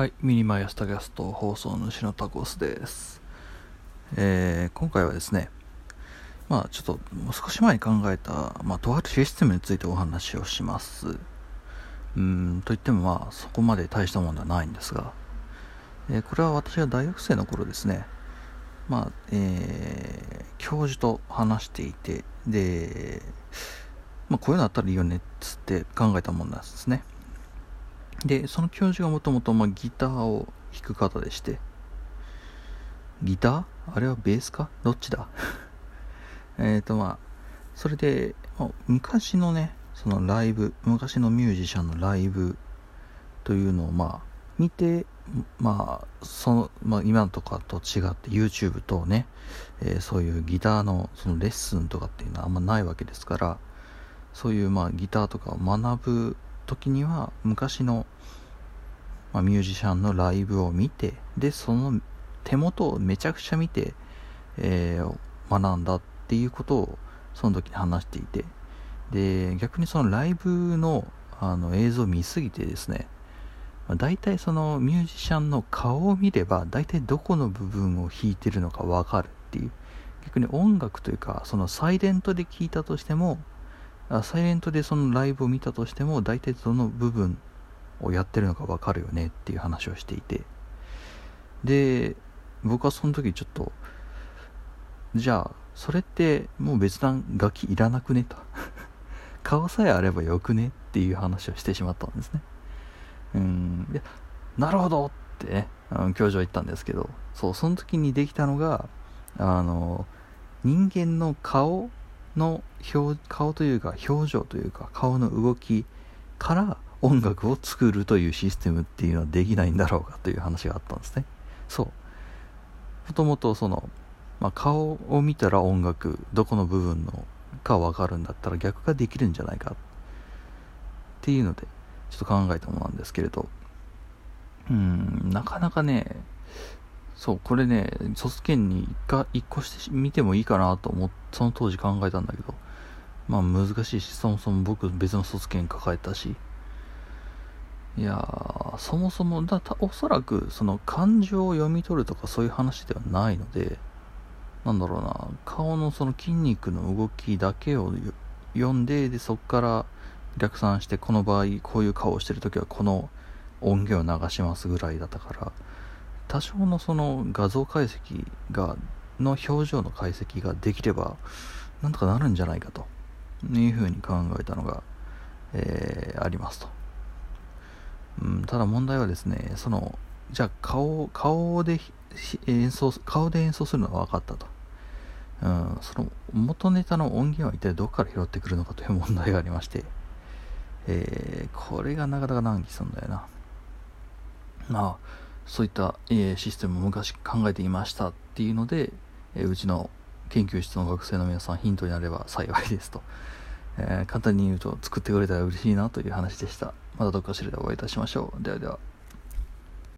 はい、ミニマイアスタキャスト放送主のタコスです。えー今回はですね、まあちょっともう少し前に考えた、まあとあるシステムについてお話をします。うん、といってもまあそこまで大したものではないんですが、えーこれは私が大学生の頃ですね、まあ、えー教授と話していて、で、まあこういうのあったらいいよねっつって考えたものなんですね。で、その教授がもともとギターを弾く方でして、ギター？あれはベースか？どっちだ？えっとまあ、それで、まあ昔のね、そのライブ、昔のミュージシャンのライブというのをまあ、見て、まあ、その、まあ今とかと違って YouTube とね、えーそういうギターのそのレッスンとかっていうのはあんまないわけですから、そういうまあギターとかを学ぶ時には昔の、まあ、ミュージシャンのライブを見てでその手元をめちゃくちゃ見て、えー学んだっていうことをその時に話していてで逆にそのライブのあの映像を見すぎてですねまあ大体そのミュージシャンの顔を見れば大体どこの部分を弾いてるのか分かるっていう。逆に音楽というかそのサイレントで聴いたとしてもサイレントでそのライブを見たとしても大体どの部分をやってるのか分かるよねっていう話をしていて。で僕はその時ちょっとじゃあそれってもう別段楽器いらなくねと。顔さえあればよくねっていう話をしてしまったんですね。うん。でなるほどってね教授は言ったんですけど。そうその時にできたのがあの人間の顔の表顔というか表情というか顔の動きから音楽を作るというシステムっていうのはできないんだろうかという話があったんですね。そう。もともとその、まあ、顔を見たら音楽どこの部分のか分かるんだったら逆ができるんじゃないかっていうのでちょっと考えたものなんですけれど。うんなかなかねそう、これね、卒検に一回一個してみてもいいかなと思ってその当時考えたんだけど、まあ難しいし、そもそも僕別の卒検抱えたし、いやー、そもそも、だおそらくその感情を読み取るとかそういう話ではないので、なんだろうな、顔のその筋肉の動きだけを読んで、で、そこから逆算して、この場合、こういう顔をしてるときはこの音源を流しますぐらいだったから、多少のその画像解析がの表情の解析ができればなんとかなるんじゃないかというふうに考えたのが、えーありますと、うん、ただ問題はですねそのじゃあ顔顔で演奏顔で演奏するのは分かったと、うん、その元ネタの音源は一体どこから拾ってくるのかという問題がありまして、えーこれがなかなか難儀するんだよな。まあそういった、えシステムを昔考えていましたっていうので、えうちの研究室の学生の皆さんヒントになれば幸いですと、えー簡単に言うと作ってくれたら嬉しいなという話でした。またどっかしらでお会いいたしましょう。ではでは。